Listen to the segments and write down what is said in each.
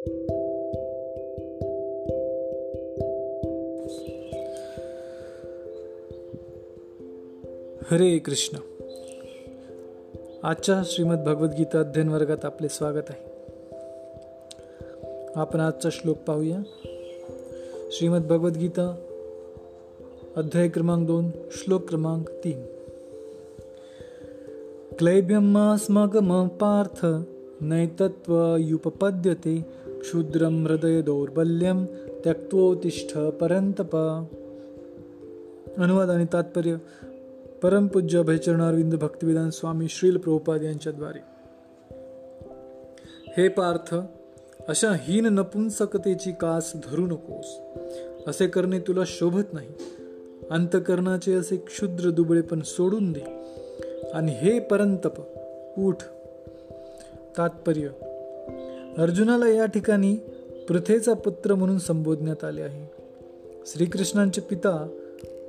हरे कृष्ण. आजच्या श्रीमद भगवद्गीता अध्ययन वर्गात आपले स्वागत आहे. आपण आजचा श्लोक पाहूया. श्रीमद भगवद्गीता अध्याय क्रमांक दोन श्लोक क्रमांक तीन. क्लैब्यमास्मगम पार्थ नैतत्वयुपपद्यते क्षुद्रं हृदय दौर्बल्यम त्यक्तोतिष्ठ परंतप अनुवाद आणि तात्पर्य परमपूज्य अभयचरणारविंद भक्तिविधान स्वामी श्रील प्रभुपाद यांच्याद्वारे. हे पार्थ अशा हीन नपुंसकतेची कास धरू नकोस. असे करणे तुला शोभत नाही. अंतकरणाचे असे क्षुद्र दुबळेपण सोडून दे. आणि हे परंतप उठ. तात्पर्य अर्जुनाला या ठिकाणी पृथेचा पुत्र म्हणून संबोधण्यात आले आहे. श्रीकृष्णांचे पिता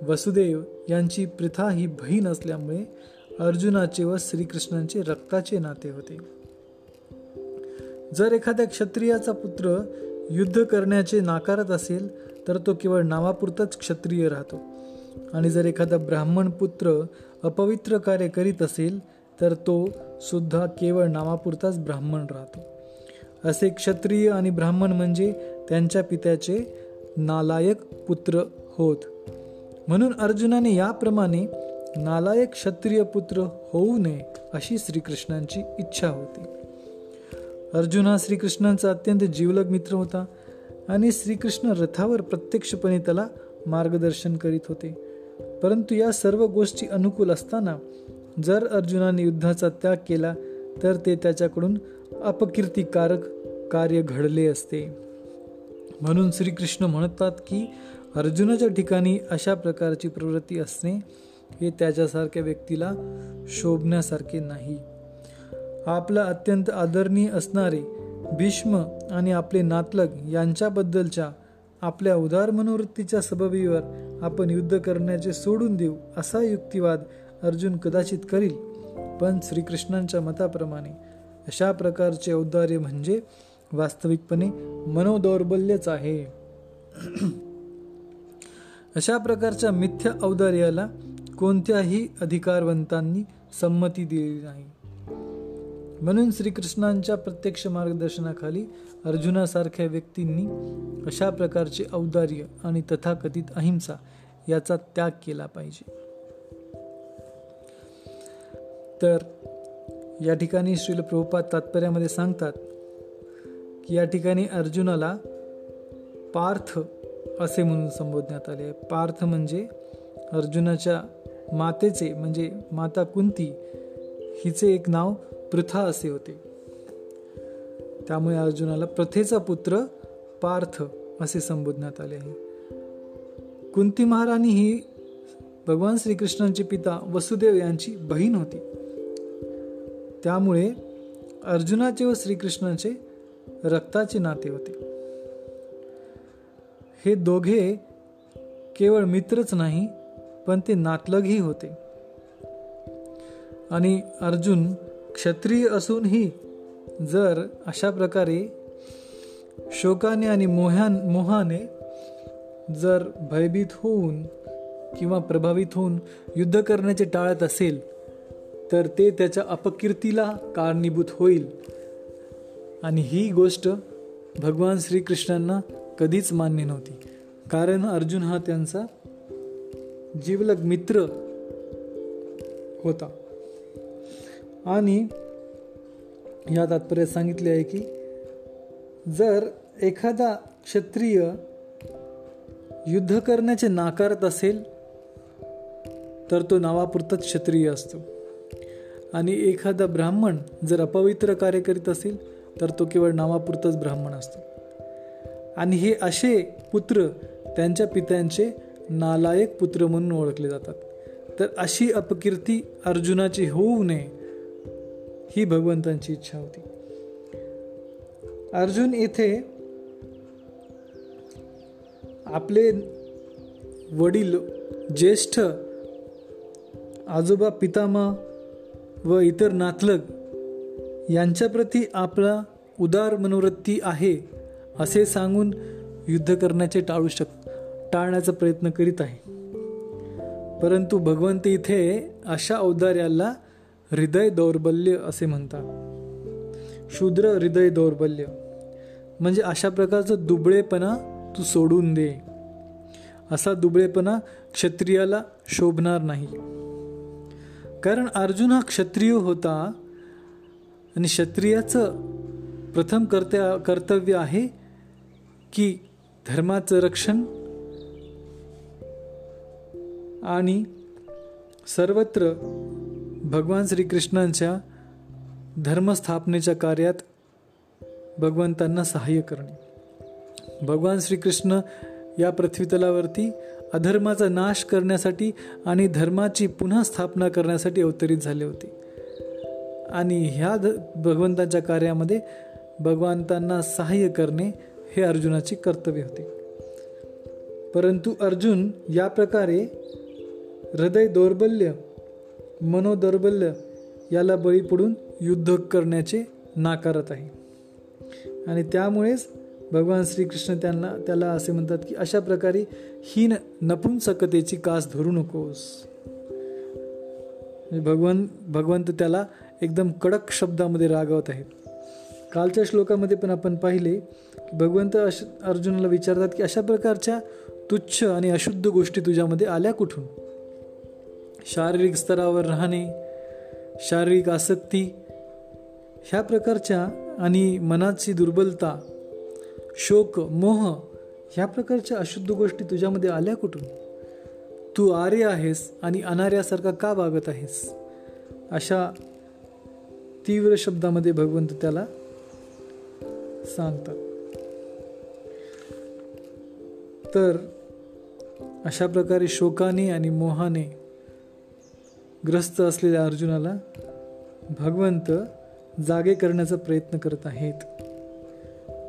वसुदेव यांची प्रथा ही बहीण असल्यामुळे अर्जुनाचे व श्रीकृष्णांचे रक्ताचे नाते होते. जर एखाद्या क्षत्रियाचा पुत्र युद्ध करण्याचे नाकारत असेल तर तो केवळ नावापुरताच क्षत्रिय राहतो. आणि जर एखादा ब्राह्मण पुत्र अपवित्र कार्य करीत असेल तर तो सुद्धा केवळ नावापुरताच ब्राह्मण राहतो. असे क्षत्रिय आणि ब्राह्मण म्हणजे त्यांच्या पित्याचे नालायक पुत्र होत. म्हणून अर्जुनाने याप्रमाणे नालायक क्षत्रिय पुत्र होऊ नये अशी श्रीकृष्णांची इच्छा होती. अर्जुन हा श्रीकृष्णांचा अत्यंत जीवलग मित्र होता आणि श्रीकृष्ण रथावर प्रत्यक्षपणे त्याला मार्गदर्शन करीत होते. परंतु या सर्व गोष्टी अनुकूल असताना जर अर्जुनाने युद्धाचा त्याग केला तर ते त्याच्याकडून अपकीर्तिकारक कार्य घडले असते. म्हणून श्रीकृष्ण म्हणतात की अर्जुनाच्या ठिकाणी अशा प्रकारची प्रवृत्ती असणे हे त्याच्यासारख्या व्यक्तीला शोभण्यासारखे नाही. आपला अत्यंत आदरणीय असणारे भीष्म आणि आपले नातलग यांच्याबद्दलच्या आपल्या उदार मनोवृत्तीच्या सबबीवर आपण युद्ध करण्याचे सोडून देऊ असा युक्तिवाद अर्जुन कदाचित करील पण श्रीकृष्णांच्या मताप्रमाणे अशा प्रकारचे औदार्य म्हणजे वास्तविकपणे मनोदौर्बल्यच आहे. अशा प्रकारच्या मिथ्य औदार्याला कोणत्याही अधिकारवंतांनी संमती दिली नाही. म्हणून श्रीकृष्णांच्या प्रत्यक्ष मार्गदर्शनाखाली अर्जुनासारख्या व्यक्तींनी अशा प्रकारचे औदार्य आणि तथाकथित अहिंसा याचा त्याग केला पाहिजे. तर या ठिकाणी श्रील प्रभुपाद तात्पर्यामध्ये सांगतात की या ठिकाणी अर्जुनाला पार्थ असे म्हणून संबोधण्यात आले आहे. पार्थ म्हणजे अर्जुनाच्या मातेचे म्हणजे माता कुंती हिचे एक नाव पृथा असे होते. त्यामुळे अर्जुनाला प्रथेचा पुत्र पार्थ असे संबोधण्यात आले आहे. कुंती महाराणी ही भगवान श्रीकृष्णांचे पिता वसुदेव यांची बहीण होती. त्यामुळे अर्जुनाचे व श्रीकृष्णाचे रक्ताचे नाते होते. हे दोघे केवळ मित्रच नाही पण ते नातलगही होते. आणि अर्जुन क्षत्रिय असूनही जर अशा प्रकारे शोकाने आणि मोह्यान मोहाने जर भयभीत होऊन किंवा प्रभावित होऊन युद्ध करण्याचे टाळत असेल तर ते त्याच्या अपकीर्तीला कारणीभूत होईल. आणि ही गोष्ट भगवान श्रीकृष्णांना कधीच मान्य नव्हती. कारण अर्जुन हा त्यांचा जीवलग मित्र होता. आणि या तात्पर्यात सांगितले आहे की जर एखादा क्षत्रिय युद्ध करण्याचे नाकारत असेल तर तो नावापुरताच क्षत्रिय असतो. आणि एखादा ब्राह्मण जर अपवित्र कार्य करीत असेल तर तो केवळ नावापुरतंच ब्राह्मण असतो. आणि हे असे पुत्र त्यांच्या पित्यांचे नालायक पुत्र म्हणून ओळखले जातात. तर अशी अपकीर्ती अर्जुनाची होऊ नये ही भगवंतांची इच्छा होती. अर्जुन येथे आपले वडील ज्येष्ठ आजोबा पितामा व इतर नातलग यांच्याप्रती आपला उदार मनोवृत्ती आहे असे सांगून युद्ध करण्याचे टाळू शक टाळण्याचा प्रयत्न करीत आहे. परंतु भगवंत इथे अशा औदार्याला हृदय दौर्बल्य असे म्हणतात. शूद्र हृदय दौर्बल्य. म्हणजे अशा प्रकारचं दुबळेपणा तू सोडून दे. असा दुबळेपणा क्षत्रियाला शोभणार नाही. कारण अर्जुन हा क्षत्रिय होता आणि क्षत्रियाचं प्रथम कर्त्या कर्तव्य आहे की धर्माचं रक्षण आणि सर्वत्र भगवान श्रीकृष्णांच्या धर्मस्थापनेच्या कार्यात भगवंतांना सहाय्य करणे. भगवान श्रीकृष्ण या पृथ्वीतलावरती अधर्माचा नाश करण्यासाठी आणि धर्माची पुन्हा स्थापना करण्यासाठी अवतरित झाले होते. आणि ह्या ध भगवंतांच्या कार्यामध्ये भगवंतांना सहाय्य करणे हे अर्जुनाचे कर्तव्य होते. परंतु अर्जुन या प्रकारे हृदय दौर्बल्य मनोदौर्बल्य याला बळी पडून युद्ध करण्याचे नाकारत आहे. आणि त्यामुळेच भगवान श्रीकृष्ण त्यांना त्याला असे म्हणतात की अशा प्रकारे हीन नपुंसकतेची कास धरू नकोस. म्हणजे भगवान भगवंत त्याला एकदम कडक शब्दामध्ये रागवत आहेत. कालच्या श्लोकामध्ये पण आपण पाहिले की भगवंत अश अर्जुनाला विचारतात की अशा प्रकारच्या तुच्छ आणि अशुद्ध गोष्टी तुझ्यामध्ये आल्या कुठून? शारीरिक स्तरावर राहणे शारीरिक आसक्ती ह्या प्रकारच्या आणि मनाची दुर्बलता शोक मोह ह्या प्रकारच्या अशुद्ध गोष्टी तुझ्यामध्ये आल्या कुठून? तू आर्य आहेस आणि अनार्यासारखा का वागत आहेस? अशा तीव्र शब्दामध्ये भगवंत त्याला सांगतात. तर अशा प्रकारे शोकाने आणि मोहाने ग्रस्त असलेल्या अर्जुनाला भगवंत जागे करण्याचा प्रयत्न करत आहेत.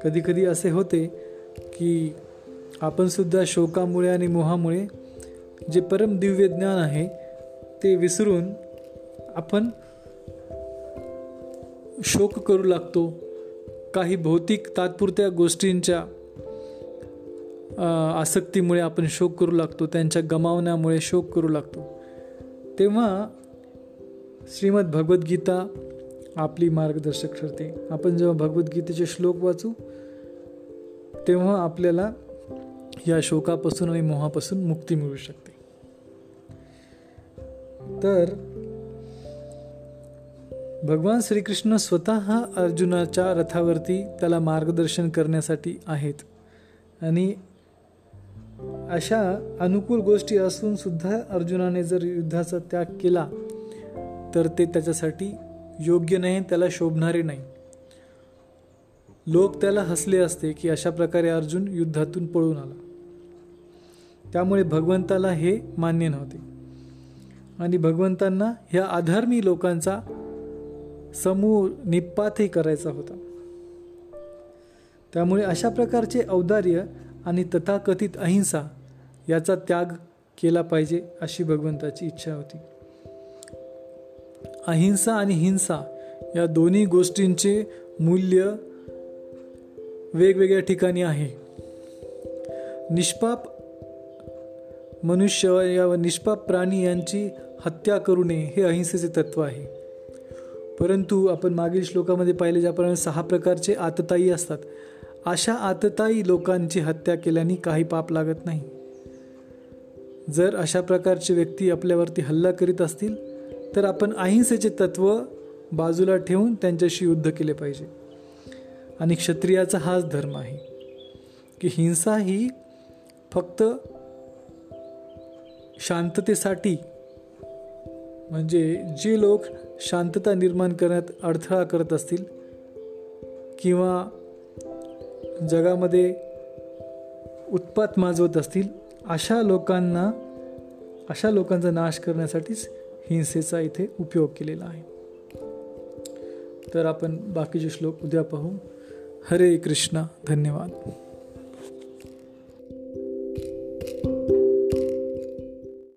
कधीकधी असे होते की आपणसुद्धा शोकामुळे आणि मोहामुळे जे परमदिव्य ज्ञान आहे ते विसरून आपण शोक करू लागतो. काही भौतिक तात्पुरत्या गोष्टींच्या आसक्तीमुळे आपण शोक करू लागतो त्यांच्या गमावण्यामुळे शोक करू लागतो. तेव्हा श्रीमद भगवद्गीता आपली मार्गदर्शक ठरते. आपण जेव्हा भगवद्गीतेचे श्लोक वाचू तेव्हा आपल्याला या शोकापासून आणि मोहापासून मुक्ती मिळू शकते. तर भगवान श्रीकृष्ण स्वतः अर्जुनाच्या रथावरती त्याला मार्गदर्शन करण्यासाठी आहेत. आणि अशा अनुकूल गोष्टी असून सुद्धा अर्जुनाने जर युद्धाचा त्याग केला तर ते त्याच्यासाठी योग्य नाही त्याला शोभणारे नाही. लोक त्याला हसले असते की अशा प्रकारे अर्जुन युद्धातून पळून आला. त्यामुळे भगवंताला हे मान्य नव्हते. आणि भगवंतांना ह्या अधर्मी लोकांचा समूह निपातही करायचा होता. त्यामुळे अशा प्रकारचे औदार्य आणि तथाकथित अहिंसा याचा त्याग केला पाहिजे अशी भगवंताची इच्छा होती. अहिंसा आणि हिंसा या दोन्ही गोष्टींचे मूल्य वेगवेगळ्या ठिकाणी आहे. निष्पाप मनुष्य या निष्पाप प्राणी यांची हत्या करू नये हे अहिंसेचे तत्व आहे. परंतु आपण मागील श्लोकामध्ये पाहिले ज्याप्रमाणे सहा प्रकारचे आतताई असतात. अशा आतताई लोकांची हत्या केल्याने काही पाप लागत नाही. जर अशा प्रकारचे व्यक्ती आपल्यावरती हल्ला करीत असतील तर आपण अहिंसेचे तत्व बाजूला ठेवून त्यांच्याशी युद्ध केले पाहिजे. आणि क्षत्रियाचा हाच धर्म आहे की हिंसा ही फक्त शांततेसाठी म्हणजे जे लोक शांतता निर्माण करण्यात अडथळा करत असतील किंवा जगामध्ये उत्पात माजवत असतील अशा लोकांना अशा लोकांचा नाश करण्यासाठीच हिंसेचा इथे उपयोग केलेला आहे. तर आपण बाकीचे श्लोक उद्या पाहू. हरे कृष्णा धन्यवाद.